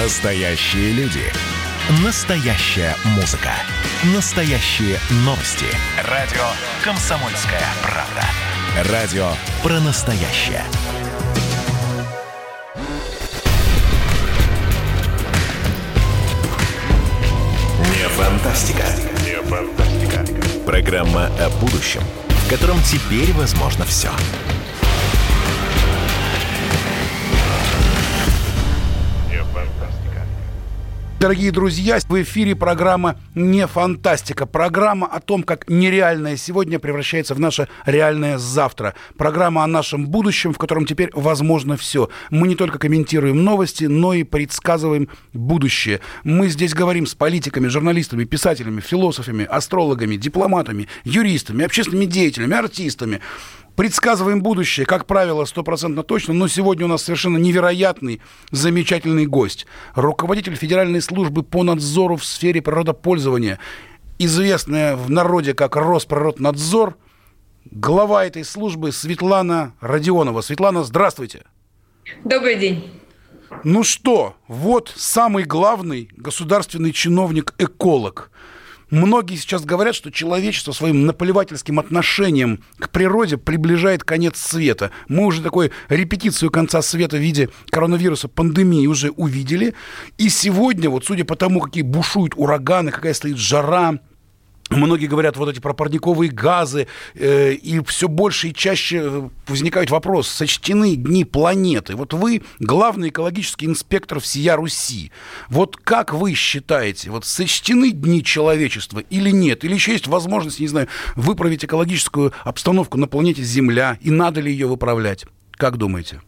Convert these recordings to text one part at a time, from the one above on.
Настоящие люди. Настоящая музыка. Настоящие новости. Радио «Комсомольская правда». Радио про настоящее. Не фантастика. Не фантастика. Программа о будущем, в котором теперь возможно все. Дорогие друзья, в эфире программа «Не фантастика». Программа о том, как нереальное сегодня превращается в наше реальное завтра. Программа о нашем будущем, в котором теперь возможно все. Мы не только комментируем новости, но и предсказываем будущее. Мы здесь говорим с политиками, журналистами, писателями, философами, астрологами, дипломатами, юристами, общественными деятелями, артистами предсказываем будущее, как правило, стопроцентно точно, но сегодня у нас совершенно невероятный, замечательный гость. Руководитель Федеральной службы по надзору в сфере природопользования, известная в народе как Росприроднадзор, глава этой службы Светлана Родионова. Светлана, здравствуйте. Добрый день. Ну что, вот самый главный государственный чиновник-эколог – Многие сейчас говорят, что человечество своим наплевательским отношением к природе приближает конец света. Мы уже такую репетицию конца света в виде коронавируса, пандемии уже увидели. И сегодня, вот судя по тому, какие бушуют ураганы, какая стоит жара, Многие говорят вот эти про парниковые газы, э, и все больше и чаще э, возникает вопрос, сочтены дни планеты. Вот вы главный экологический инспектор всея Руси. Вот как вы считаете, вот сочтены дни человечества или нет? Или еще есть возможность, не знаю, выправить экологическую обстановку на планете Земля, и надо ли ее выправлять? Как думаете?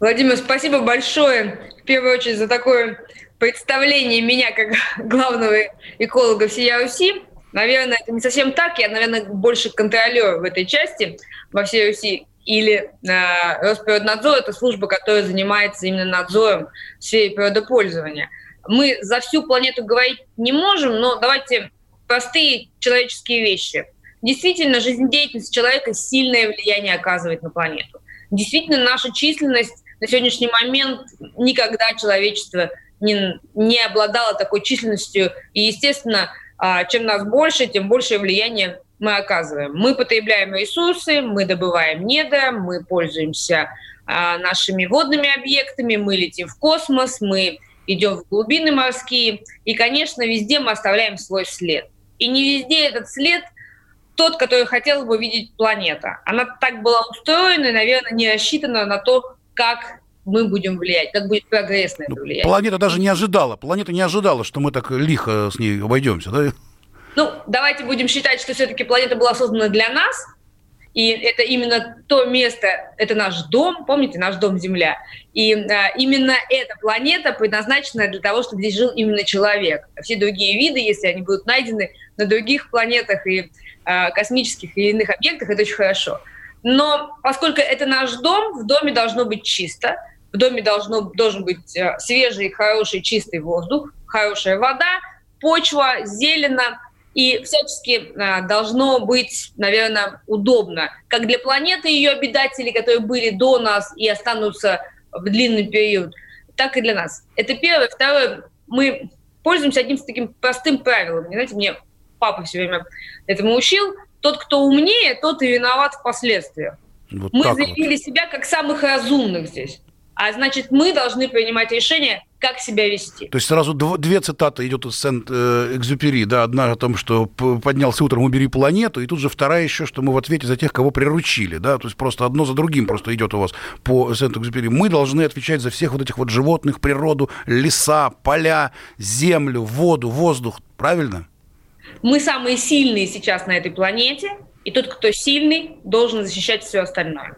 Владимир, спасибо большое, в первую очередь, за такое представление меня как главного эколога всея Руси. Наверное, это не совсем так. Я, наверное, больше контролер в этой части во всей Руси. Или э, Росприроднадзор – это служба, которая занимается именно надзором в сфере природопользования. Мы за всю планету говорить не можем, но давайте простые человеческие вещи. Действительно, жизнедеятельность человека сильное влияние оказывает на планету. Действительно, наша численность на сегодняшний момент никогда человечество не, не обладало такой численностью. И, естественно, чем нас больше, тем большее влияние мы оказываем. Мы потребляем ресурсы, мы добываем недра, мы пользуемся а, нашими водными объектами, мы летим в космос, мы идем в глубины морские. И, конечно, везде мы оставляем свой след. И не везде этот след тот, который хотела бы видеть планета. Она так была устроена и, наверное, не рассчитана на то, как мы будем влиять, как будет прогресс на это ну, влиять. Планета даже не ожидала, планета не ожидала, что мы так лихо с ней обойдемся, да? Ну, давайте будем считать, что все-таки планета была создана для нас, и это именно то место, это наш дом, помните, наш дом Земля. И а, именно эта планета предназначена для того, чтобы здесь жил именно человек. Все другие виды, если они будут найдены на других планетах и а, космических и иных объектах, это очень хорошо. Но поскольку это наш дом, в доме должно быть чисто, в доме должно, должен быть э, свежий, хороший, чистый воздух, хорошая вода, почва, зелено, и всячески э, должно быть, наверное, удобно, как для планеты ее обитателей, которые были до нас и останутся в длинный период, так и для нас. Это первое. Второе, мы пользуемся одним таким простым правилом. Знаете, мне папа все время этому учил. Тот, кто умнее, тот и виноват впоследствиях. Вот мы заявили вот. себя как самых разумных здесь. А значит, мы должны принимать решение, как себя вести. То есть сразу две цитаты идет из Сент-Экзюпери. Да, одна о том, что поднялся утром, убери планету, и тут же вторая еще, что мы в ответе за тех, кого приручили. Да? То есть просто одно за другим просто идет у вас по Сент-Экзюпери. Мы должны отвечать за всех вот этих вот животных, природу, леса, поля, землю, воду, воздух. Правильно? Мы самые сильные сейчас на этой планете, и тот, кто сильный, должен защищать все остальное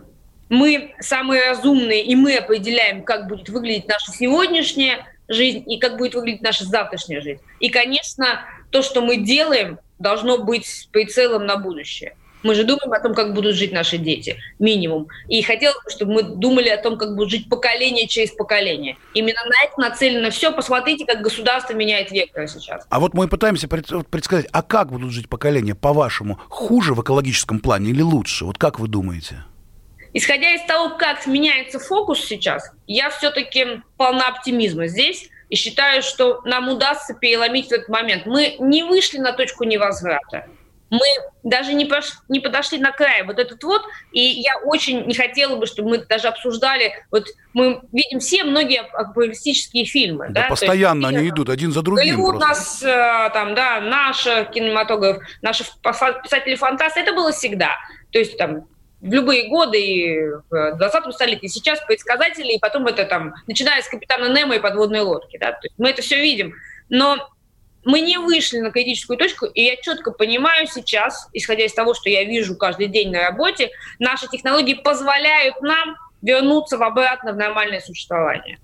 мы самые разумные, и мы определяем, как будет выглядеть наша сегодняшняя жизнь и как будет выглядеть наша завтрашняя жизнь. И, конечно, то, что мы делаем, должно быть с прицелом на будущее. Мы же думаем о том, как будут жить наши дети, минимум. И хотелось бы, чтобы мы думали о том, как будут жить поколение через поколение. Именно на это нацелено все. Посмотрите, как государство меняет вектор сейчас. А вот мы пытаемся предсказать, а как будут жить поколения, по-вашему, хуже в экологическом плане или лучше? Вот как вы думаете? Исходя из того, как меняется фокус сейчас, я все-таки полна оптимизма здесь, и считаю, что нам удастся переломить этот момент. Мы не вышли на точку невозврата мы даже не, пош... не подошли на край. Вот этот вот, и я очень не хотела бы, чтобы мы даже обсуждали, вот мы видим все многие апокалиптические фильмы. Да, да? постоянно есть, они идут один за другим. Голливуд просто. нас, э, там, да, наш кинематограф, наши писатели-фантасты, это было всегда. То есть там в любые годы и в 20 столетии. Сейчас предсказатели, и потом это там, начиная с капитана Немо и подводной лодки. Да? То есть мы это все видим. Но мы не вышли на критическую точку, и я четко понимаю сейчас, исходя из того, что я вижу каждый день на работе, наши технологии позволяют нам вернуться обратно в нормальное существование.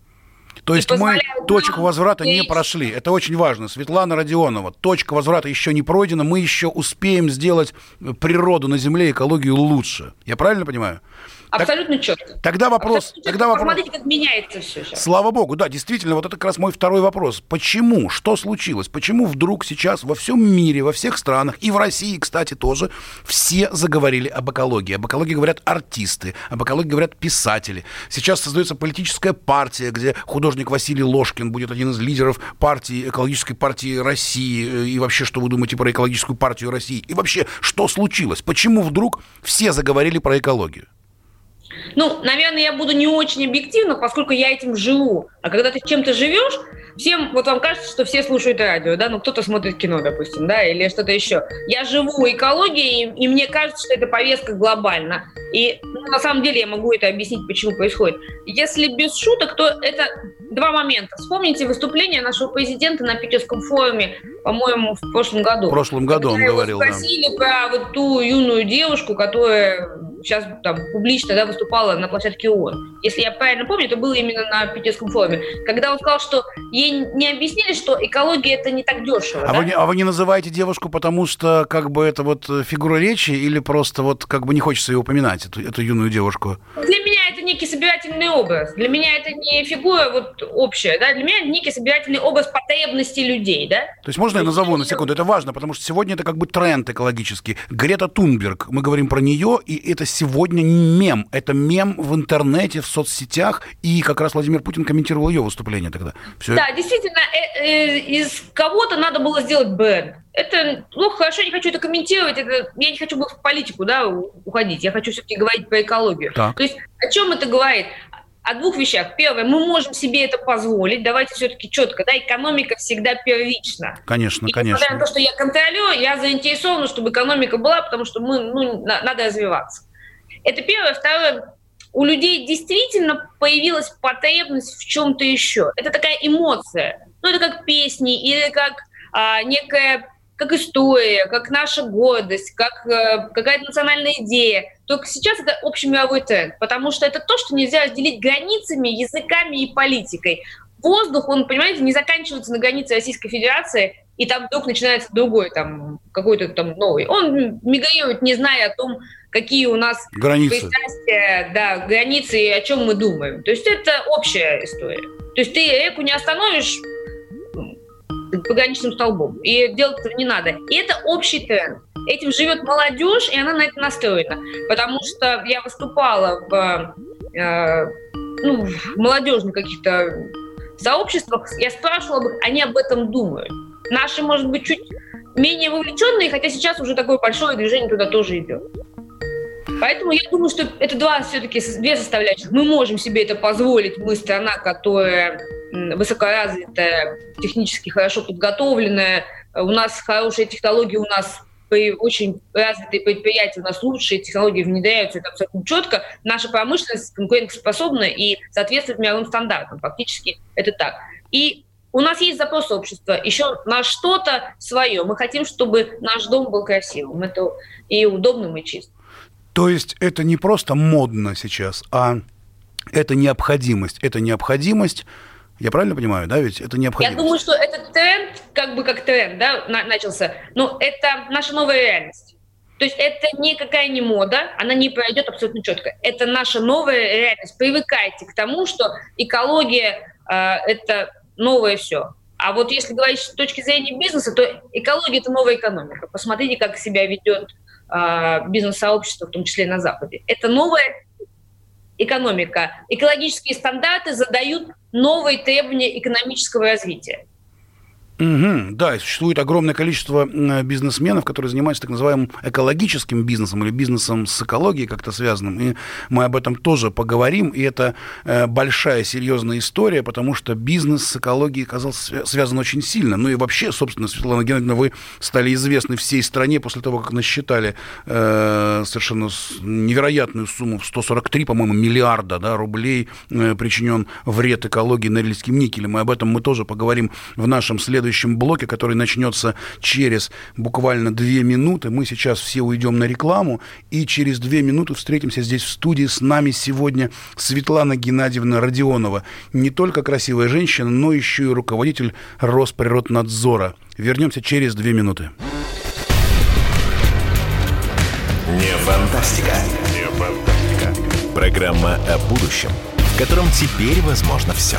То есть мы точку возврата не прошли. Это очень важно. Светлана Родионова, точка возврата еще не пройдена. Мы еще успеем сделать природу на Земле, экологию лучше. Я правильно понимаю? Абсолютно четко. Тогда вопрос... Абсолютно тогда вопрос... Посмотрите, как меняется все сейчас. Слава богу, да, действительно, вот это как раз мой второй вопрос. Почему? Что случилось? Почему вдруг сейчас во всем мире, во всех странах, и в России, кстати, тоже, все заговорили об экологии? Об экологии говорят артисты, об экологии говорят писатели. Сейчас создается политическая партия, где художник Василий Ложкин будет один из лидеров партии, экологической партии России. И вообще, что вы думаете про экологическую партию России? И вообще, что случилось? Почему вдруг все заговорили про экологию? Ну, наверное, я буду не очень объективна, поскольку я этим живу. А когда ты чем-то живешь, всем, вот вам кажется, что все слушают радио, да, ну кто-то смотрит кино, допустим, да, или что-то еще. Я живу экологией, и, и мне кажется, что эта повестка глобальна. И ну, на самом деле я могу это объяснить, почему происходит. Если без шуток, то это два момента. Вспомните выступление нашего президента на Питерском форуме, по-моему, в прошлом году. В прошлом году он говорил, спросили да. про вот ту юную девушку, которая сейчас там публично да, выступала на площадке ООН. Если я правильно помню, это было именно на Питерском форуме. Когда он сказал, что ей не объяснили, что экология это не так дешево. А, да? вы, а вы не называете девушку, потому что как бы это вот фигура речи или просто вот как бы не хочется ее упоминать, эту, эту юную девушку? Для некий собирательный образ. Для меня это не фигура вот общая, да, для меня это некий собирательный образ потребностей людей, да. То есть можно я назову на секунду? Это важно, потому что сегодня это как бы тренд экологический. Грета Тунберг, мы говорим про нее, и это сегодня мем. Это мем в интернете, в соцсетях, и как раз Владимир Путин комментировал ее выступление тогда. Все да, действительно, э -э из кого-то надо было сделать бренд. Это, ну, хорошо, не хочу это комментировать, это, я не хочу в политику, да, уходить, я хочу все-таки говорить про экологию. Так. То есть о чем это говорит? о двух вещах. Первое, мы можем себе это позволить. Давайте все-таки четко, да, экономика всегда первична. Конечно, и, конечно. Несмотря на то, что я контролер, я заинтересована, чтобы экономика была, потому что мы, ну, на, надо развиваться. Это первое. Второе, у людей действительно появилась потребность в чем-то еще. Это такая эмоция. Ну, это как песни или как а, некая как история, как наша гордость, как э, какая-то национальная идея. Только сейчас это общий мировой тренд, потому что это то, что нельзя разделить границами, языками и политикой. Воздух, он, понимаете, не заканчивается на границе Российской Федерации, и там вдруг начинается другой, там, какой-то там новый. Он мигрирует, не зная о том, какие у нас границы, да, границы и о чем мы думаем. То есть это общая история. То есть ты реку не остановишь, пограничным столбом. И делать этого не надо. И это общий тренд. Этим живет молодежь, и она на это настроена. Потому что я выступала в, э, ну, в молодежных каких-то сообществах, я спрашивала бы, они об этом думают. Наши, может быть, чуть менее вовлеченные, хотя сейчас уже такое большое движение туда тоже идет. Поэтому я думаю, что это два все-таки две составляющих. Мы можем себе это позволить. Мы страна, которая высокоразвитая, технически хорошо подготовленная, у нас хорошие технологии, у нас очень развитые предприятия, у нас лучшие технологии внедряются, это абсолютно четко. Наша промышленность конкурентоспособна и соответствует мировым стандартам. Фактически это так. И у нас есть запрос общества еще на что-то свое. Мы хотим, чтобы наш дом был красивым это и удобным, и чистым. То есть это не просто модно сейчас, а это необходимость. Это необходимость я правильно понимаю, да, ведь это необходимо? Я думаю, что этот тренд, как бы как тренд, да, на, начался, но это наша новая реальность. То есть это никакая не мода, она не пройдет абсолютно четко. Это наша новая реальность. Привыкайте к тому, что экология э, это новое все. А вот если говорить с точки зрения бизнеса, то экология это новая экономика. Посмотрите, как себя ведет э, бизнес-сообщество, в том числе на Западе. Это новая экономика. Экологические стандарты задают новые требования экономического развития. Угу, да, и существует огромное количество бизнесменов, которые занимаются так называемым экологическим бизнесом или бизнесом с экологией как-то связанным. И мы об этом тоже поговорим. И это э, большая, серьезная история, потому что бизнес с экологией оказался связан очень сильно. Ну и вообще, собственно, Светлана Геннадьевна, вы стали известны всей стране после того, как насчитали э, совершенно невероятную сумму в 143, по-моему, миллиарда да, рублей э, причинен вред экологии Норильским никелем. И об этом мы тоже поговорим в нашем следующем следующем блоке, который начнется через буквально две минуты. Мы сейчас все уйдем на рекламу, и через две минуты встретимся здесь в студии. С нами сегодня Светлана Геннадьевна Родионова. Не только красивая женщина, но еще и руководитель Росприроднадзора. Вернемся через две минуты. Не фантастика. Не фантастика. Программа о будущем, в котором теперь возможно все.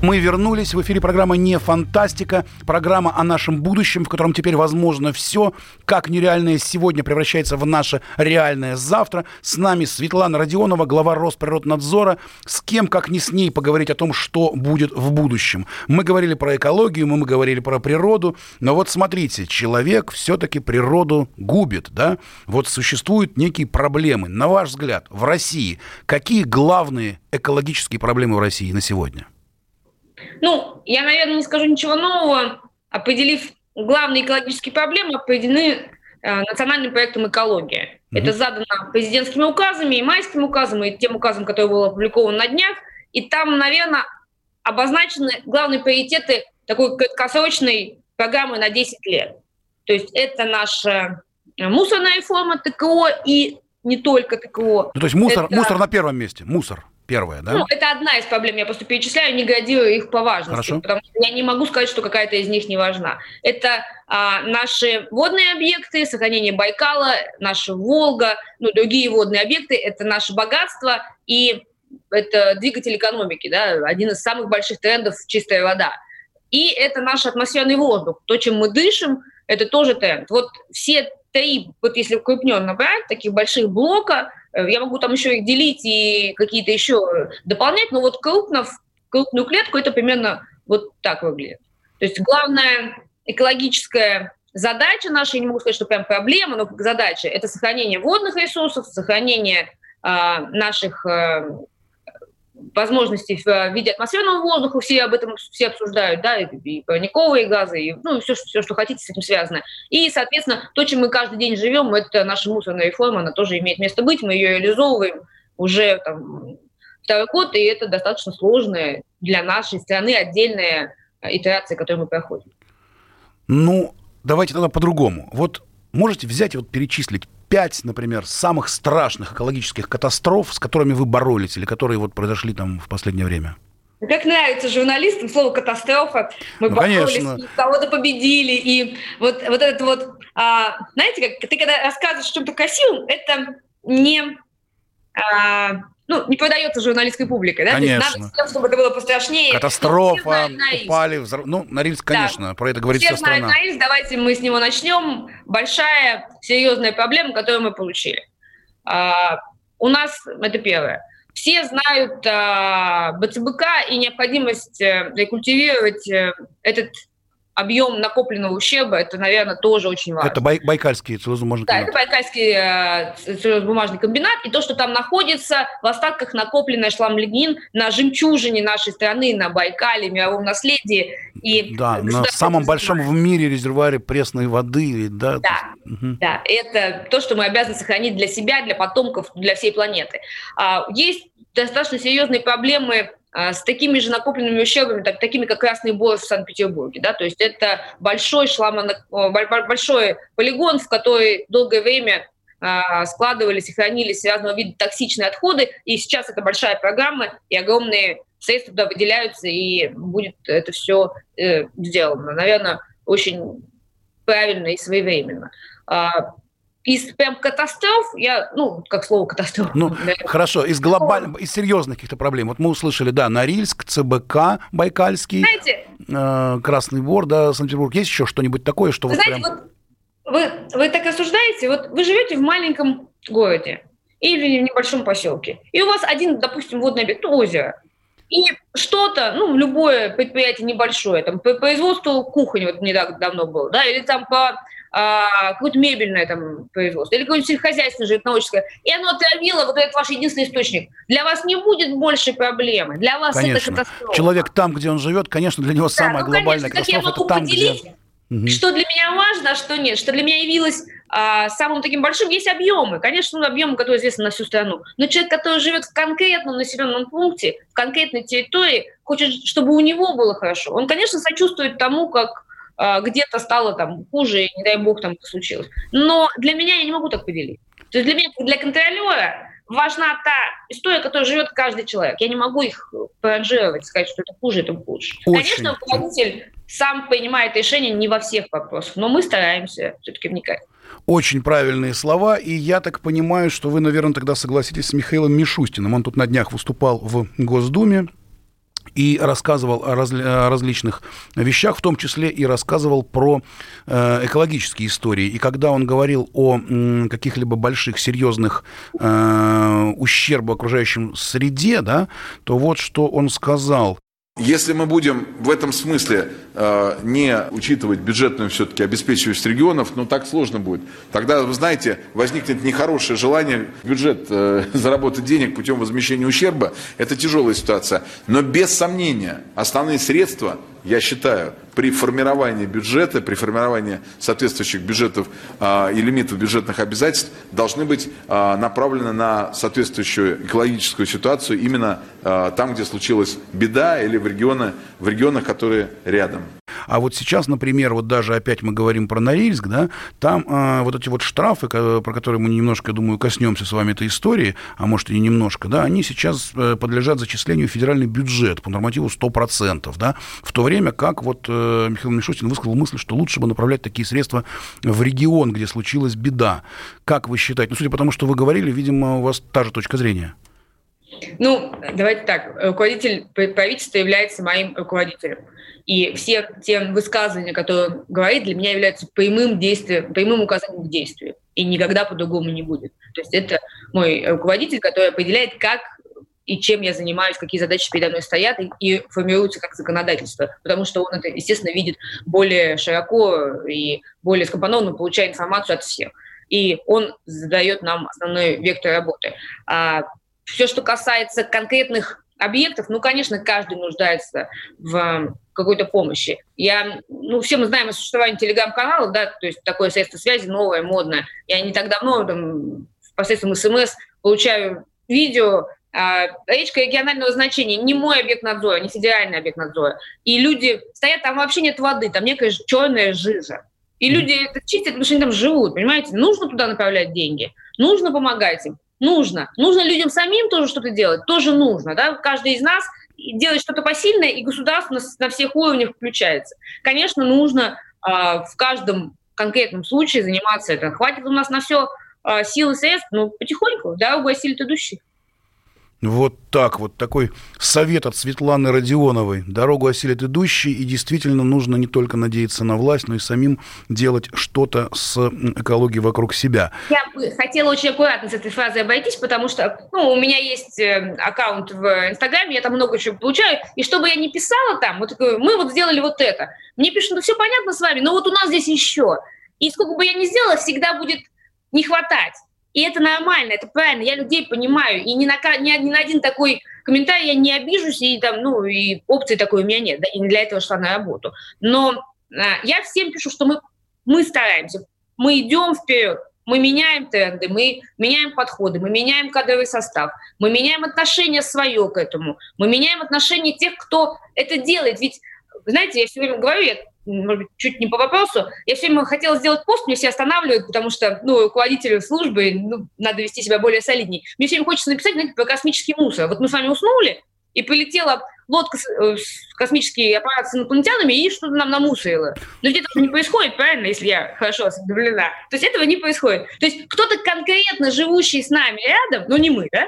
Мы вернулись. В эфире программа «Не фантастика». Программа о нашем будущем, в котором теперь возможно все. Как нереальное сегодня превращается в наше реальное завтра. С нами Светлана Родионова, глава Росприроднадзора. С кем, как не с ней, поговорить о том, что будет в будущем. Мы говорили про экологию, мы говорили про природу. Но вот смотрите, человек все-таки природу губит, да? Вот существуют некие проблемы. На ваш взгляд, в России какие главные экологические проблемы в России на сегодня? Ну, я, наверное, не скажу ничего нового. Определив главные экологические проблемы, определены э, национальным проектом «Экология». Mm-hmm. Это задано президентскими указами, и майским указом, и тем указом, который был опубликован на днях. И там, наверное, обозначены главные приоритеты такой краткосрочной программы на 10 лет. То есть это наша мусорная реформа ТКО и не только ТКО. Ну, то есть мусор, это... мусор на первом месте, мусор первая, да? Ну, это одна из проблем. Я просто перечисляю, не градирую их по важности. Хорошо. Потому что я не могу сказать, что какая-то из них не важна. Это а, наши водные объекты, сохранение Байкала, наша Волга, ну, другие водные объекты. Это наше богатство и это двигатель экономики, да, один из самых больших трендов – чистая вода. И это наш атмосферный воздух. То, чем мы дышим, это тоже тренд. Вот все три, вот если крупненно брать, таких больших блока, я могу там еще их делить и какие-то еще дополнять, но вот крупно, крупную клетку это примерно вот так выглядит. То есть главная экологическая задача наша, я не могу сказать, что прям проблема, но задача – это сохранение водных ресурсов, сохранение э, наших э, возможностей в виде атмосферного воздуха, все об этом все обсуждают, да, и парниковые газы, и, ну, все, все, что хотите, с этим связано. И, соответственно, то, чем мы каждый день живем, это наша мусорная реформа, она тоже имеет место быть, мы ее реализовываем уже там, второй год, и это достаточно сложная для нашей страны отдельная итерация, которую мы проходим. Ну, давайте тогда по-другому. Вот можете взять и вот перечислить пять, например, самых страшных экологических катастроф, с которыми вы боролись или которые вот произошли там в последнее время? Как нравится журналистам слово «катастрофа». Мы ну, боролись, кого-то победили. И вот, вот этот вот... А, знаете, как ты когда рассказываешь о чем-то красивом, это не... А, ну, не продается журналистской публикой, да? Конечно. То есть надо всем, чтобы это было пострашнее. Катастрофа, упали, взрыв... Ну, Норильск, конечно, да. про это говорит Все вся страна. Норильск, давайте мы с него начнем. Большая, серьезная проблема, которую мы получили. А, у нас, это первое, все знают а, БЦБК и необходимость а, рекультивировать а, этот объем накопленного ущерба, это, наверное, тоже очень важно. Это бай байкальский целлюлозно-бумажный комбинат. Да, это байкальский э, целлюлозно-бумажный комбинат, и то, что там находится, в остатках накопленный шлам-лигнин на жемчужине нашей страны, на Байкале, мировом наследии. И да, на самом большом в мире резервуаре пресной воды. Да, да, угу. да, это то, что мы обязаны сохранить для себя, для потомков, для всей планеты. А, есть достаточно серьезные проблемы с такими же накопленными ущербами, так, такими как Красный Бор в Санкт-Петербурге. Да? То есть это большой, шламо, большой полигон, в который долгое время а, складывались и хранились разного вида токсичные отходы. И сейчас это большая программа, и огромные средства туда выделяются, и будет это все э, сделано. Наверное, очень правильно и своевременно. Из прям катастроф, я, ну, как слово катастроф. Ну, хорошо, из глобальных, из серьезных каких-то проблем. Вот мы услышали, да, Норильск, ЦБК, Байкальский, Знаете, э, Красный Бор, да, Санкт-Петербург. Есть еще что-нибудь такое, что вы вот знаете, прям... вот вы, вы так рассуждаете, вот вы живете в маленьком городе или в небольшом поселке, и у вас один, допустим, водный объект, ну, озеро, и что-то, ну, любое предприятие небольшое, там, по производству кухни, вот не так давно было, да, или там по а, какое-то мебельное там производство, или какое-нибудь сельскохозяйственное, животноводческое, и оно отравило вот этот ваш единственный источник. Для вас не будет больше проблемы. Для вас конечно. это катастрофа. Человек там, где он живет, конечно, для него да, самая ну, глобальная конечно, катастрофа. это там, поделить, где... Что для меня важно, а что нет. Что для меня явилось а, самым таким большим, есть объемы. Конечно, ну, объемы, которые известны на всю страну. Но человек, который живет в конкретном населенном пункте, в конкретной территории, хочет, чтобы у него было хорошо. Он, конечно, сочувствует тому, как где-то стало там хуже, и не дай бог там случилось. Но для меня я не могу так поделить. То есть для меня, для контролера важна та история, которая живет каждый человек. Я не могу их проранжировать, сказать, что это хуже, это хуже. Очень. Конечно, руководитель сам принимает решения не во всех вопросах, но мы стараемся все-таки вникать. Очень правильные слова, и я так понимаю, что вы, наверное, тогда согласитесь с Михаилом Мишустиным. Он тут на днях выступал в Госдуме, и рассказывал о, разли- о различных вещах, в том числе и рассказывал про э, экологические истории. И когда он говорил о м, каких-либо больших, серьезных э, ущербах окружающем среде, да, то вот что он сказал. Если мы будем в этом смысле э, не учитывать бюджетную все-таки обеспечиваемость регионов, ну так сложно будет. Тогда, вы знаете, возникнет нехорошее желание бюджет э, заработать денег путем возмещения ущерба. Это тяжелая ситуация. Но без сомнения, основные средства я считаю, при формировании бюджета, при формировании соответствующих бюджетов э, и лимитов бюджетных обязательств должны быть э, направлены на соответствующую экологическую ситуацию именно э, там, где случилась беда или в, регионы, в регионах, которые рядом. А вот сейчас, например, вот даже опять мы говорим про Норильск, да, там э, вот эти вот штрафы, про которые мы немножко, думаю, коснемся с вами этой истории, а может и не немножко, да, они сейчас э, подлежат зачислению в федеральный бюджет по нормативу 100%, да, в то время как вот э, Михаил Мишустин высказал мысль, что лучше бы направлять такие средства в регион, где случилась беда. Как вы считаете? Ну, судя по тому, что вы говорили, видимо, у вас та же точка зрения. Ну, давайте так. Руководитель правительства является моим руководителем. И все те высказывания, которые он говорит, для меня являются прямым, действием, прямым указанием к действию. И никогда по-другому не будет. То есть это мой руководитель, который определяет, как и чем я занимаюсь, какие задачи передо мной стоят, и, и формируются как законодательство. Потому что он это, естественно, видит более широко и более скомпонованно, получая информацию от всех. И он задает нам основной вектор работы. А все, что касается конкретных объектов, ну, конечно, каждый нуждается в какой-то помощи. Я, ну, все мы знаем о существовании телеграм-каналов, да, то есть такое средство связи новое, модное. Я не так давно там, посредством СМС получаю видео, речка регионального значения, не мой объект надзора, не федеральный объект надзора. И люди стоят, там вообще нет воды, там некая черная жижа. И люди это чистят, потому что они там живут, понимаете? Нужно туда направлять деньги, нужно помогать им, нужно. Нужно людям самим тоже что-то делать, тоже нужно, да? Каждый из нас делать что-то посильное, и государство на, на всех уровнях включается. Конечно, нужно э, в каждом конкретном случае заниматься этим. Хватит у нас на все э, сил и средств, ну, потихоньку, да, угостили идущих. Вот так вот, такой совет от Светланы Родионовой. Дорогу осилит идущий, и действительно нужно не только надеяться на власть, но и самим делать что-то с экологией вокруг себя. Я бы хотела очень аккуратно с этой фразой обойтись, потому что ну, у меня есть э, аккаунт в Инстаграме, я там много чего получаю, и чтобы я не писала там, вот мы вот сделали вот это, мне пишут, ну все понятно с вами, но вот у нас здесь еще. И сколько бы я ни сделала, всегда будет не хватать. И это нормально, это правильно, я людей понимаю. И ни на, ни, ни на один такой комментарий я не обижусь, и там, ну, и опции такой у меня нет, да, и не для этого шла на работу. Но а, я всем пишу, что мы, мы стараемся, мы идем вперед, мы меняем тренды, мы меняем подходы, мы меняем кадровый состав, мы меняем отношение свое к этому, мы меняем отношение тех, кто это делает. Ведь, знаете, я все время говорю, я может быть, чуть не по вопросу. Я все время хотела сделать пост, мне все останавливают, потому что, ну, руководителю службы, ну, надо вести себя более солидней. Мне все время хочется написать, знаете, про космический мусор. Вот мы с вами уснули, и полетела лодка, э, космический аппарат с инопланетянами, и что-то нам намусорило. Но ведь этого не происходит, правильно, если я хорошо осведомлена? То есть этого не происходит. То есть кто-то конкретно живущий с нами рядом, но не мы, да?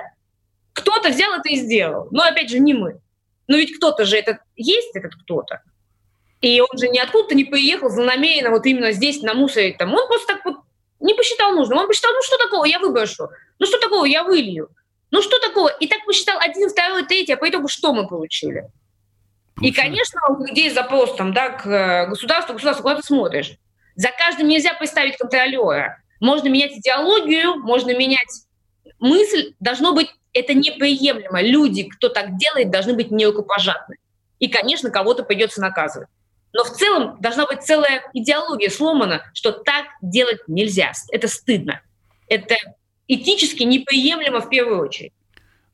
Кто-то взял это и сделал. Но опять же, не мы. Но ведь кто-то же этот есть, этот кто-то. И он же ниоткуда не приехал злонамеренно вот именно здесь намусорить там. Он просто так вот не посчитал нужным. Он посчитал, ну что такого, я выброшу. Ну что такого, я вылью. Ну что такого? И так посчитал один, второй, третий, а по итогу что мы получили? И, конечно, у людей запрос там, да, к э, государству, государству, куда ты смотришь? За каждым нельзя поставить контролера. Можно менять идеологию, можно менять мысль. Должно быть это неприемлемо. Люди, кто так делает, должны быть нерукопожатны. И, конечно, кого-то придется наказывать. Но в целом должна быть целая идеология сломана, что так делать нельзя. Это стыдно. Это этически неприемлемо в первую очередь.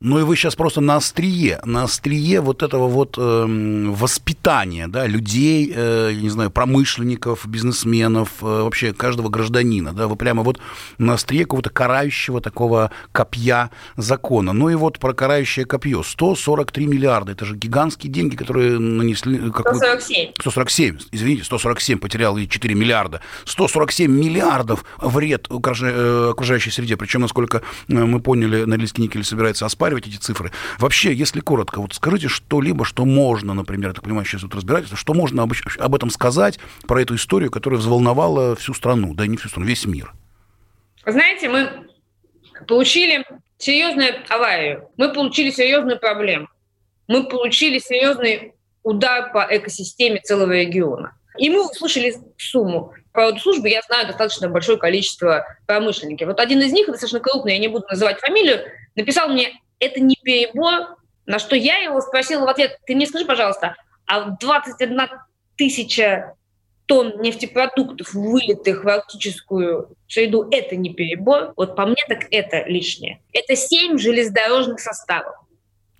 Ну и вы сейчас просто на острие, на острие вот этого вот э, воспитания, да, людей, э, не знаю, промышленников, бизнесменов, э, вообще каждого гражданина, да, вы прямо вот на острие какого-то карающего такого копья закона. Ну и вот про карающее копье. 143 миллиарда, это же гигантские деньги, которые нанесли... Как 147. 147, извините, 147, потерял и 4 миллиарда. 147 миллиардов вред э, окружающей среде, причем, насколько э, мы поняли, Норильский никель собирается оспаривать оспаривать эти цифры. Вообще, если коротко, вот скажите что-либо, что можно, например, я так понимаю, сейчас вот разбирательство, что можно об, об этом сказать, про эту историю, которая взволновала всю страну, да и не всю страну, весь мир. Знаете, мы получили серьезную аварию, мы получили серьезную проблему, мы получили серьезный удар по экосистеме целого региона. И мы услышали сумму. По службы я знаю достаточно большое количество промышленников. Вот один из них, достаточно крупный, я не буду называть фамилию, написал мне это не перебор, на что я его спросила в ответ, ты мне скажи, пожалуйста, а 21 тысяча тонн нефтепродуктов, вылитых в арктическую среду, это не перебор? Вот по мне так это лишнее. Это семь железнодорожных составов.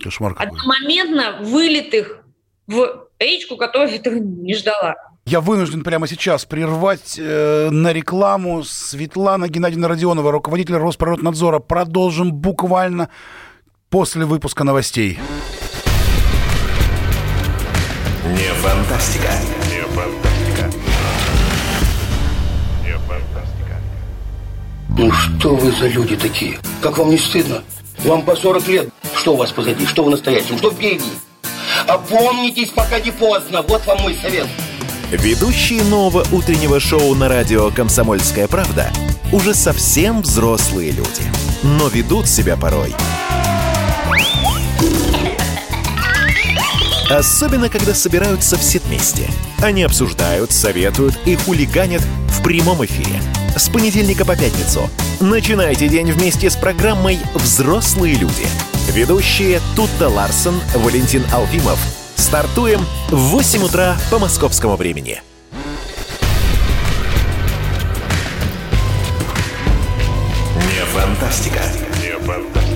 Кошмар какой. Одномоментно вылитых в речку, которая этого не ждала. Я вынужден прямо сейчас прервать э, на рекламу. Светлана Геннадьевна Родионова, руководитель Росприроднадзора. Продолжим буквально после выпуска новостей. Не фантастика. Не фантастика. Не фантастика. Ну что вы за люди такие? Как вам не стыдно? Вам по 40 лет. Что у вас позади? Что в настоящем? Что впереди? Опомнитесь, пока не поздно. Вот вам мой совет. Ведущие нового утреннего шоу на радио «Комсомольская правда» уже совсем взрослые люди. Но ведут себя порой – Особенно, когда собираются все вместе. Они обсуждают, советуют и хулиганят в прямом эфире. С понедельника по пятницу. Начинайте день вместе с программой «Взрослые люди». Ведущие Тутта Ларсон, Валентин Алфимов. Стартуем в 8 утра по московскому времени. Не фантастика. Не фантастика.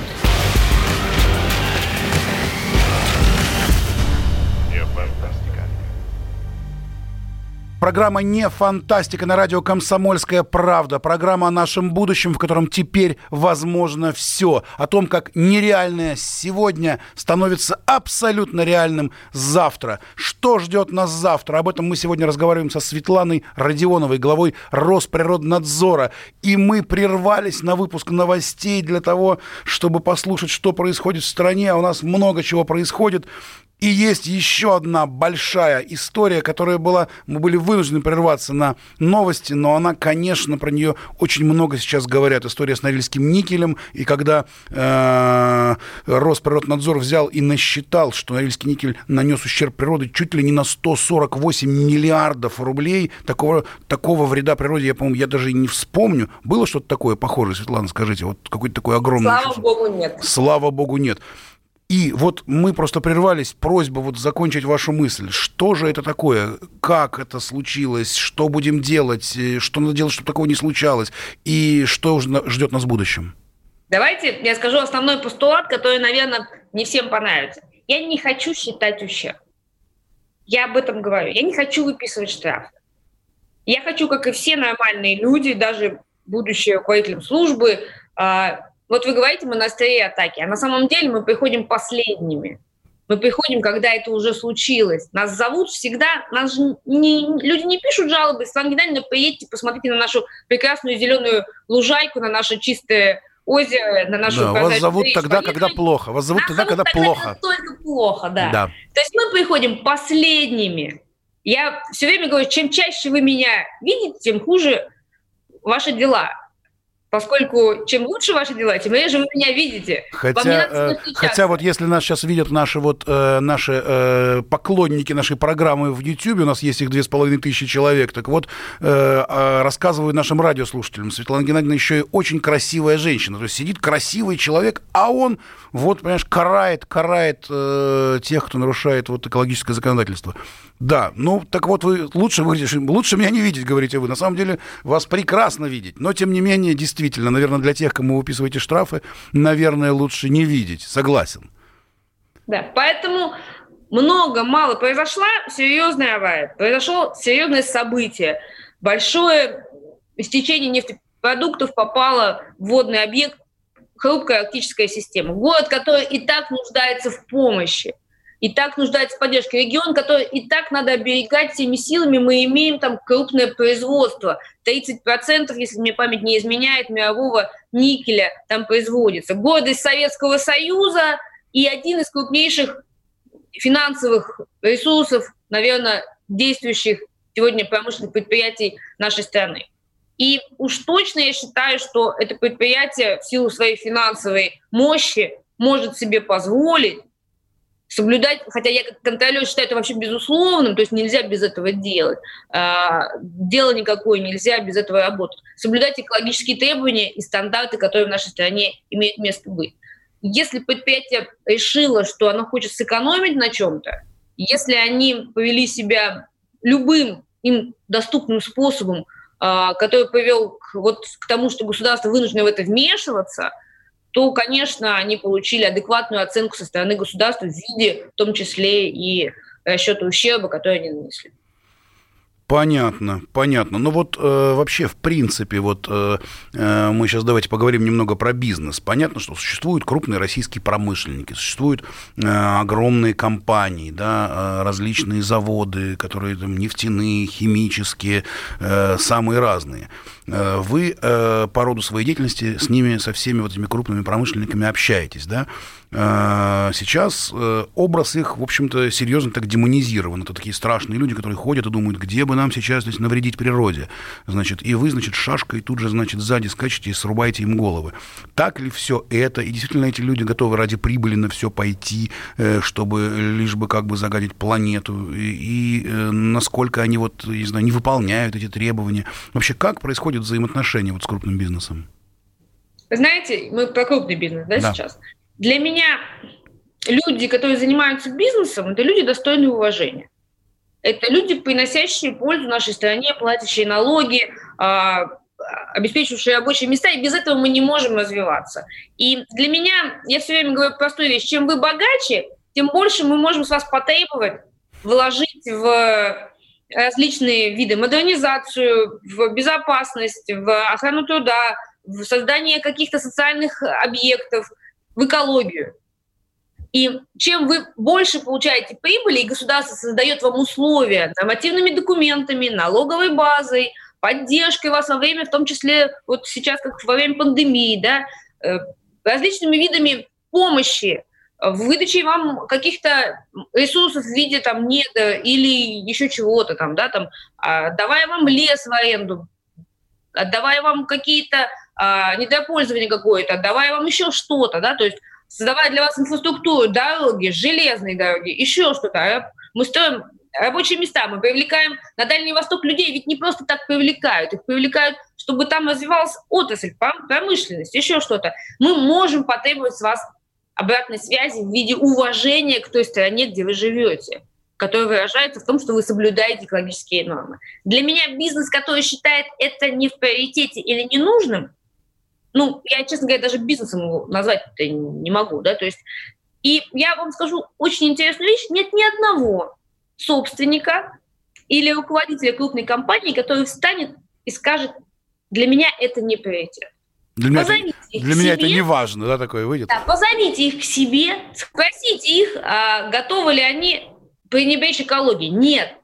Программа «Не фантастика» на радио «Комсомольская правда». Программа о нашем будущем, в котором теперь возможно все. О том, как нереальное сегодня становится абсолютно реальным завтра. Что ждет нас завтра? Об этом мы сегодня разговариваем со Светланой Родионовой, главой Росприроднадзора. И мы прервались на выпуск новостей для того, чтобы послушать, что происходит в стране. А у нас много чего происходит. И есть еще одна большая история, которая была... Мы были вынуждены прерваться на новости, но она, конечно, про нее очень много сейчас говорят. История с Норильским никелем. И когда э, Росприроднадзор взял и насчитал, что Норильский никель нанес ущерб природе чуть ли не на 148 миллиардов рублей, такого, такого вреда природе, я, по-моему, я даже и не вспомню. Было что-то такое похожее, Светлана, скажите? Вот какой-то такой огромный... Слава богу, нет. Слава богу, нет. И вот мы просто прервались, просьба вот закончить вашу мысль. Что же это такое? Как это случилось? Что будем делать? Э, что надо делать, чтобы такого не случалось? И что ждет нас в будущем? Давайте я скажу основной постулат, который, наверное, не всем понравится. Я не хочу считать ущерб. Я об этом говорю. Я не хочу выписывать штраф. Я хочу, как и все нормальные люди, даже будущие руководителем службы, а, вот вы говорите, мы на острие атаки, а на самом деле мы приходим последними. Мы приходим, когда это уже случилось. Нас зовут всегда, нас же не, люди не пишут жалобы. Светлана Геннадьевна, поедьте, посмотрите на нашу прекрасную зеленую лужайку, на наше чистое озеро, на нашу... Да, вас зовут речь. тогда, Поехали. когда плохо. Вас зовут нас тогда, когда тогда, плохо. только плохо, да. да. То есть мы приходим последними. Я все время говорю, чем чаще вы меня видите, тем хуже ваши дела. Поскольку чем лучше ваши дела, тем реже вы меня видите. Хотя, э, хотя вот если нас сейчас видят наши вот э, наши э, поклонники нашей программы в YouTube, у нас есть их две с половиной тысячи человек, так вот э, э, рассказываю нашим радиослушателям, Светлана Геннадьевна еще и очень красивая женщина, то есть сидит красивый человек, а он вот, понимаешь, карает, карает э, тех, кто нарушает вот экологическое законодательство. Да, ну так вот вы лучше выглядите, лучше меня не видеть, говорите вы. На самом деле вас прекрасно видеть, но тем не менее, действительно, наверное, для тех, кому вы выписываете штрафы, наверное, лучше не видеть. Согласен. Да, поэтому много, мало произошла серьезная авария, произошло серьезное событие. Большое истечение нефтепродуктов попало в водный объект, хрупкая арктическая система. Город, который и так нуждается в помощи и так нуждается в поддержке. Регион, который и так надо оберегать всеми силами, мы имеем там крупное производство. 30%, если мне память не изменяет, мирового никеля там производится. Гордость Советского Союза и один из крупнейших финансовых ресурсов, наверное, действующих сегодня промышленных предприятий нашей страны. И уж точно я считаю, что это предприятие в силу своей финансовой мощи может себе позволить соблюдать, хотя я как контролер считаю это вообще безусловным, то есть нельзя без этого делать. А, дело никакое нельзя без этого работать. Соблюдать экологические требования и стандарты, которые в нашей стране имеют место быть. Если предприятие решило, что оно хочет сэкономить на чем-то, если они повели себя любым им доступным способом, а, который привел к, вот, к тому, что государство вынуждено в это вмешиваться – то, конечно, они получили адекватную оценку со стороны государства в виде, в том числе и расчета ущерба, который они нанесли. Понятно, понятно. Ну вот э, вообще, в принципе, вот э, э, мы сейчас давайте поговорим немного про бизнес. Понятно, что существуют крупные российские промышленники, существуют э, огромные компании, да, э, различные заводы, которые там нефтяные, химические, э, самые разные. Э, вы э, по роду своей деятельности с ними, со всеми вот этими крупными промышленниками общаетесь, да? Э, сейчас образ их, в общем-то, серьезно так демонизирован. Это такие страшные люди, которые ходят и думают, где бы нам сейчас здесь навредить природе. Значит, и вы, значит, шашкой тут же, значит, сзади скачете и срубаете им головы. Так ли все это? И действительно эти люди готовы ради прибыли на все пойти, чтобы лишь бы как бы загадить планету? И, и насколько они вот, не знаю, не выполняют эти требования? Вообще, как происходит взаимоотношения вот с крупным бизнесом? Вы знаете, мы про крупный бизнес, да, да. сейчас? Для меня люди, которые занимаются бизнесом, это люди достойные уважения. Это люди, приносящие пользу нашей стране, платящие налоги, а, обеспечивающие рабочие места, и без этого мы не можем развиваться. И для меня, я все время говорю простую вещь, чем вы богаче, тем больше мы можем с вас потребовать вложить в различные виды модернизацию, в безопасность, в охрану труда, в создание каких-то социальных объектов, в экологию. И чем вы больше получаете прибыли, и государство создает вам условия нормативными документами, налоговой базой, поддержкой вас во время, в том числе вот сейчас, как во время пандемии, да, э, различными видами помощи, в выдаче вам каких-то ресурсов в виде там неда или еще чего-то там, да, там, а, давая вам лес в аренду, отдавая вам какие-то а, недропользования какое-то, отдавая вам еще что-то, да, то есть создавая для вас инфраструктуру, дороги, железные дороги, еще что-то. Мы строим рабочие места, мы привлекаем на Дальний Восток людей, ведь не просто так привлекают, их привлекают, чтобы там развивалась отрасль, промышленность, еще что-то. Мы можем потребовать с вас обратной связи в виде уважения к той стране, где вы живете которое выражается в том, что вы соблюдаете экологические нормы. Для меня бизнес, который считает это не в приоритете или ненужным, ну, я, честно говоря, даже бизнесом его назвать не могу, да, то есть, и я вам скажу очень интересную вещь, нет ни одного собственника или руководителя крупной компании, который встанет и скажет, для меня это не приоритет. Для меня, позовите их для меня себе, это не важно, да, такое выйдет? Да, позовите их к себе, спросите их, а, готовы ли они пренебречь экологией. Нет.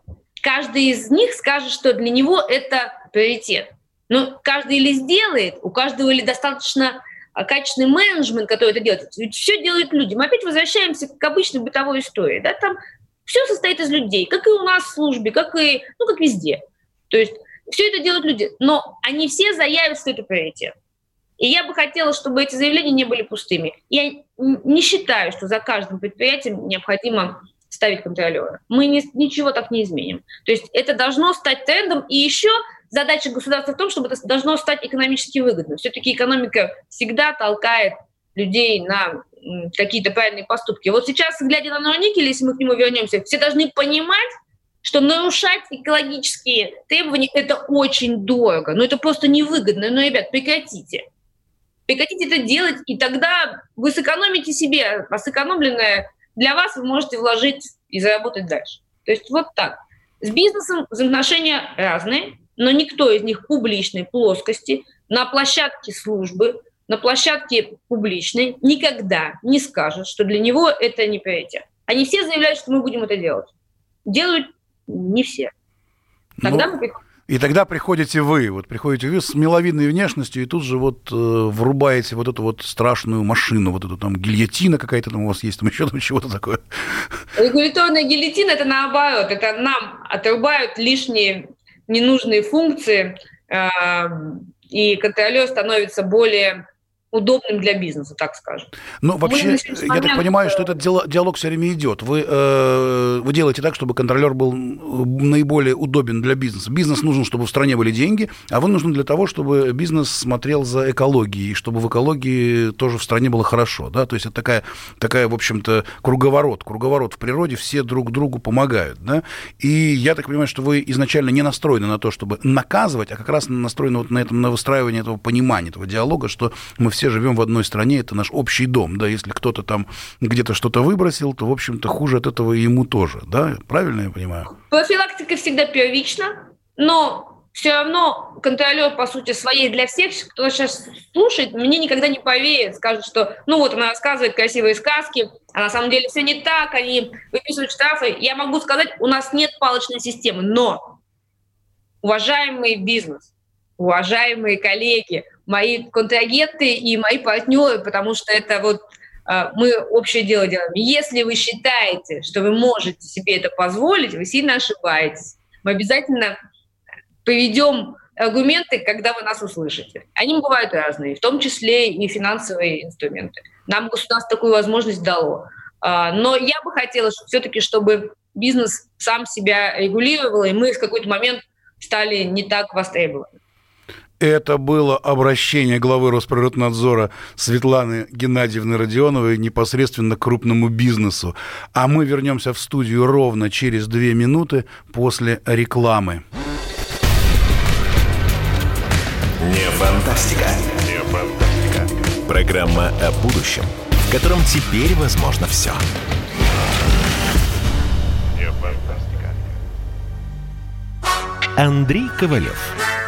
Каждый из них скажет, что для него это приоритет. Но каждый или сделает, у каждого или достаточно а, качественный менеджмент, который это делает. Ведь все делают люди. Мы опять возвращаемся к обычной бытовой истории. Да? Там все состоит из людей, как и у нас в службе, как и, ну, как везде. То есть все это делают люди, но они все заявят, что это приоритет. И я бы хотела, чтобы эти заявления не были пустыми. Я не считаю, что за каждым предприятием необходимо ставить контролера. Мы не, ничего так не изменим. То есть это должно стать трендом. И еще задача государства в том, чтобы это должно стать экономически выгодно. Все-таки экономика всегда толкает людей на какие-то правильные поступки. Вот сейчас, глядя на Норникель, если мы к нему вернемся, все должны понимать, что нарушать экологические требования – это очень дорого. Но это просто невыгодно. Но, ребят, прекратите. Прекратите это делать, и тогда вы сэкономите себе, а сэкономленное для вас вы можете вложить и заработать дальше. То есть вот так. С бизнесом взаимоотношения разные, но никто из них публичной плоскости на площадке службы, на площадке публичной никогда не скажет, что для него это не приоритет. Они все заявляют, что мы будем это делать. Делают не все. Тогда ну, мы и тогда приходите вы, вот приходите вы с миловидной внешностью, и тут же вот э, врубаете вот эту вот страшную машину, вот эту там гильотина какая-то там у вас есть, там еще там чего-то такое. Регуляторная гильотина – это наоборот, это нам отрубают лишние ненужные функции, э, и контролер становится более удобным для бизнеса, так скажем. Ну, вообще, я так понимаю, что этот диалог все время идет. Вы, э, вы делаете так, чтобы контролер был наиболее удобен для бизнеса. Бизнес нужен, чтобы в стране были деньги, а вы нужны для того, чтобы бизнес смотрел за экологией, чтобы в экологии тоже в стране было хорошо. Да? То есть это такая, такая в общем-то, круговорот. Круговорот в природе, все друг другу помогают. Да? И я так понимаю, что вы изначально не настроены на то, чтобы наказывать, а как раз настроены вот на этом, на выстраивание этого понимания, этого диалога, что мы все живем в одной стране, это наш общий дом, да, если кто-то там где-то что-то выбросил, то, в общем-то, хуже от этого и ему тоже, да, правильно я понимаю? Профилактика всегда первична, но все равно контролер, по сути, своей для всех, кто сейчас слушает, мне никогда не поверит, скажет, что, ну вот, она рассказывает красивые сказки, а на самом деле все не так, они выписывают штрафы. Я могу сказать, у нас нет палочной системы, но, уважаемый бизнес, уважаемые коллеги, мои контрагенты и мои партнеры, потому что это вот а, мы общее дело делаем. Если вы считаете, что вы можете себе это позволить, вы сильно ошибаетесь. Мы обязательно приведем аргументы, когда вы нас услышите. Они бывают разные, в том числе и финансовые инструменты. Нам государство такую возможность дало. А, но я бы хотела чтобы все-таки, чтобы бизнес сам себя регулировал, и мы в какой-то момент стали не так востребованы. Это было обращение главы Росприроднадзора Светланы Геннадьевны Родионовой непосредственно к крупному бизнесу. А мы вернемся в студию ровно через две минуты после рекламы. Не фантастика. Не фантастика. Программа о будущем, в котором теперь возможно все. Андрей Ковалев.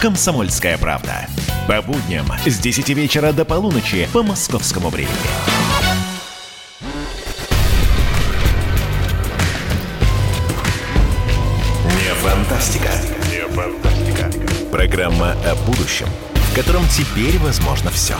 «Комсомольская правда». По будням с 10 вечера до полуночи по московскому времени. Не фантастика. Не фантастика. Программа о будущем – котором теперь возможно все.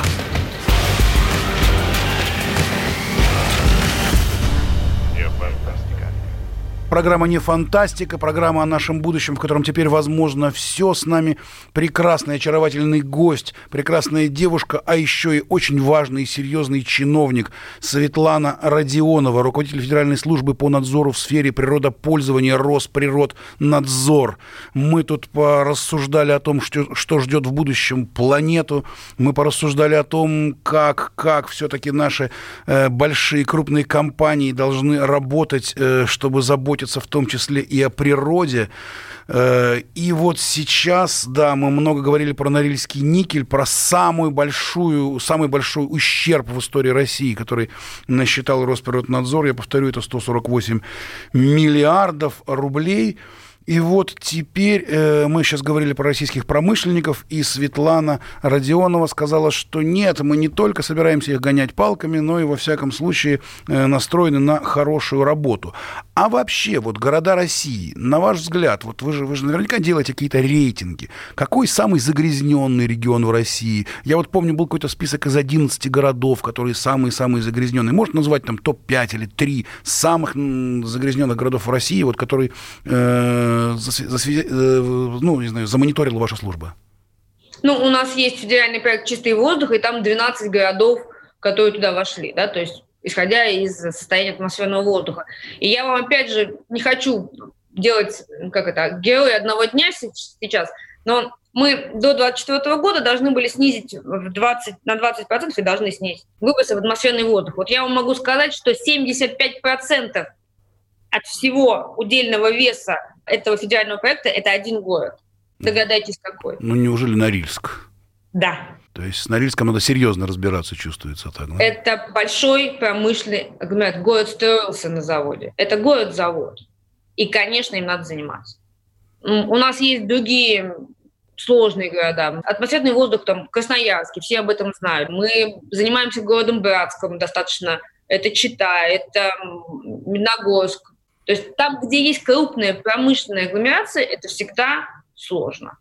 Программа не фантастика, программа о нашем будущем, в котором теперь возможно все. С нами прекрасный, очаровательный гость, прекрасная девушка, а еще и очень важный и серьезный чиновник Светлана Родионова, руководитель Федеральной службы по надзору в сфере природопользования Росприроднадзор. Мы тут порассуждали о том, что, что ждет в будущем планету. Мы порассуждали о том, как, как все-таки наши э, большие крупные компании должны работать, э, чтобы заботиться заботиться в том числе и о природе. Э, и вот сейчас, да, мы много говорили про Норильский никель, про самую большую, самый большой ущерб в истории России, который насчитал Росприроднадзор. Я повторю, это 148 миллиардов рублей. И вот теперь э, мы сейчас говорили про российских промышленников, и Светлана Родионова сказала, что нет, мы не только собираемся их гонять палками, но и во всяком случае э, настроены на хорошую работу. А вообще, вот города России, на ваш взгляд, вот вы же, вы же наверняка делаете какие-то рейтинги. Какой самый загрязненный регион в России? Я вот помню, был какой-то список из 11 городов, которые самые-самые загрязненные. Может назвать там топ-5 или 3 самых загрязненных городов в России, вот которые э, ну, не знаю, замониторила ваша служба? Ну, у нас есть федеральный проект «Чистый воздух», и там 12 городов, которые туда вошли, да, то есть исходя из состояния атмосферного воздуха. И я вам, опять же, не хочу делать, как это, героя одного дня сейчас, но мы до 2024 года должны были снизить в 20, на 20% и должны снизить выбросы в атмосферный воздух. Вот я вам могу сказать, что 75% от всего удельного веса этого федерального проекта это один город. Догадайтесь, какой. Ну, неужели Норильск? Да. То есть с Норильском надо серьезно разбираться, чувствуется так. Да? Это большой промышленный агломерат. Город строился на заводе. Это город-завод. И, конечно, им надо заниматься. У нас есть другие сложные города. Атмосферный воздух там Красноярский, все об этом знают. Мы занимаемся городом Братском достаточно. Это Чита, это Миногорск, то есть там, где есть крупная промышленная агломерация, это всегда сложно.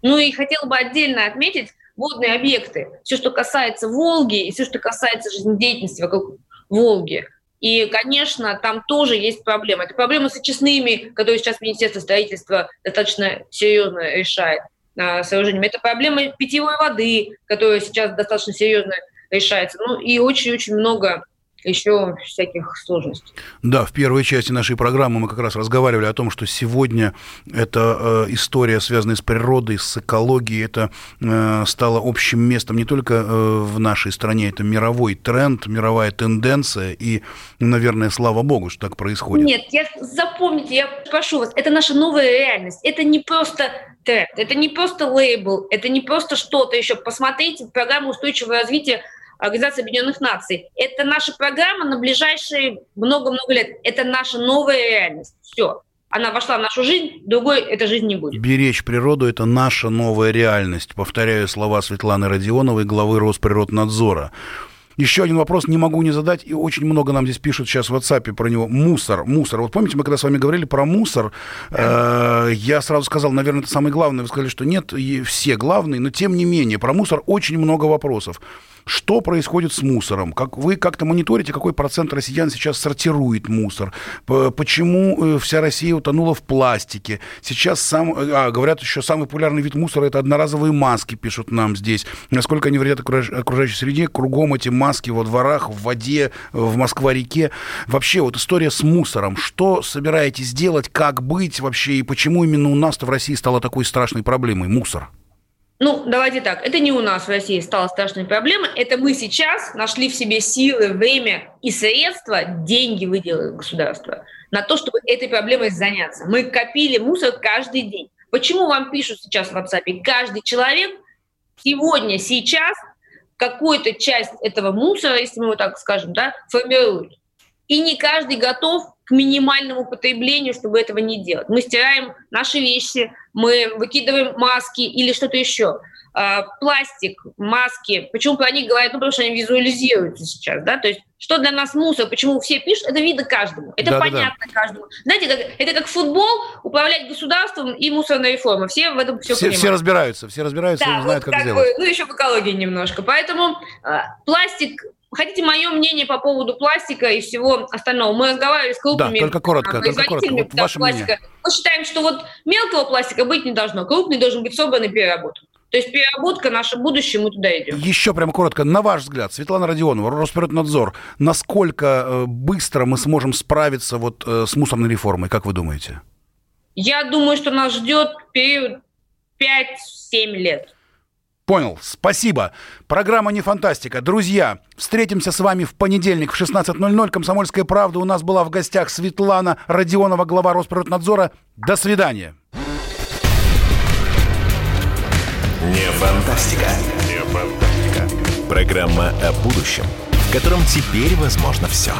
Ну и хотела бы отдельно отметить водные объекты. Все, что касается Волги и все, что касается жизнедеятельности вокруг Волги. И, конечно, там тоже есть проблемы. Это проблемы с очистными, которые сейчас Министерство строительства достаточно серьезно решает э, сооружениями. Это проблемы питьевой воды, которая сейчас достаточно серьезно решается. Ну и очень-очень много еще всяких сложностей. Да, в первой части нашей программы мы как раз разговаривали о том, что сегодня эта э, история, связанная с природой, с экологией, это э, стало общим местом не только э, в нашей стране, это мировой тренд, мировая тенденция, и, наверное, слава богу, что так происходит. Нет, я, запомните, я прошу вас, это наша новая реальность, это не просто тренд, это не просто лейбл, это не просто что-то еще. Посмотрите программу устойчивого развития Организации Объединенных Наций. Это наша программа на ближайшие много-много лет. Это наша новая реальность. Все. Она вошла в нашу жизнь, другой эта жизнь не будет. Беречь природу – это наша новая реальность. Повторяю слова Светланы Родионовой, главы Росприроднадзора. Еще один вопрос не могу не задать, и очень много нам здесь пишут сейчас в WhatsApp про него. Мусор, мусор. Вот помните, мы когда с вами говорили про мусор, э, я сразу сказал, наверное, это самое главное. Вы сказали, что нет, все главные, но тем не менее, про мусор очень много вопросов. Что происходит с мусором? Как вы как-то мониторите, какой процент россиян сейчас сортирует мусор? Почему э, вся Россия утонула в пластике? Сейчас сам, а, говорят еще, самый популярный вид мусора это одноразовые маски, пишут нам здесь. Насколько они вредят окружающей среде, кругом эти маски во дворах, в воде, в Москва-реке. Вообще, вот история с мусором. Что собираетесь делать, как быть вообще, и почему именно у нас-то в России стало такой страшной проблемой мусор? Ну, давайте так, это не у нас в России стала страшной проблемой, это мы сейчас нашли в себе силы, время и средства, деньги выделили государство на то, чтобы этой проблемой заняться. Мы копили мусор каждый день. Почему вам пишут сейчас в WhatsApp? Каждый человек сегодня, сейчас какую-то часть этого мусора, если мы его так скажем, да, формирует. И не каждый готов к минимальному потреблению, чтобы этого не делать. Мы стираем наши вещи, мы выкидываем маски или что-то еще. А, пластик, маски. Почему про них говорят? Ну, потому что они визуализируются сейчас, да, то есть что для нас мусор, почему все пишут, это видно каждому, это да, понятно да, да. каждому. Знаете, как, это как футбол, управлять государством и мусорная реформа. Все в этом все, все понимают. Все разбираются, все разбираются да, и знают, вот как, как сделать. Бы, ну, еще в экологии немножко. Поэтому э, пластик Хотите мое мнение по поводу пластика и всего остального? Мы разговаривали с крупными да, только коротко, только коротко. Вот ваше пластика. Мнение. Мы считаем, что вот мелкого пластика быть не должно, крупный должен быть собран и переработан. То есть переработка наше будущее, мы туда идем. Еще прям коротко, на ваш взгляд, Светлана Родионова, Росприроднадзор, насколько э, быстро мы сможем справиться вот э, с мусорной реформой, как вы думаете? Я думаю, что нас ждет период 5-7 лет. Понял. Спасибо. Программа «Не фантастика». Друзья, встретимся с вами в понедельник в 16.00. «Комсомольская правда». У нас была в гостях Светлана Родионова, глава Росприроднадзора. До свидания. Не фантастика. Не фантастика. Программа о будущем, в котором теперь возможно все.